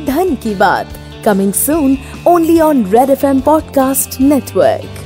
धन की बात। Coming soon only on Red F M podcast network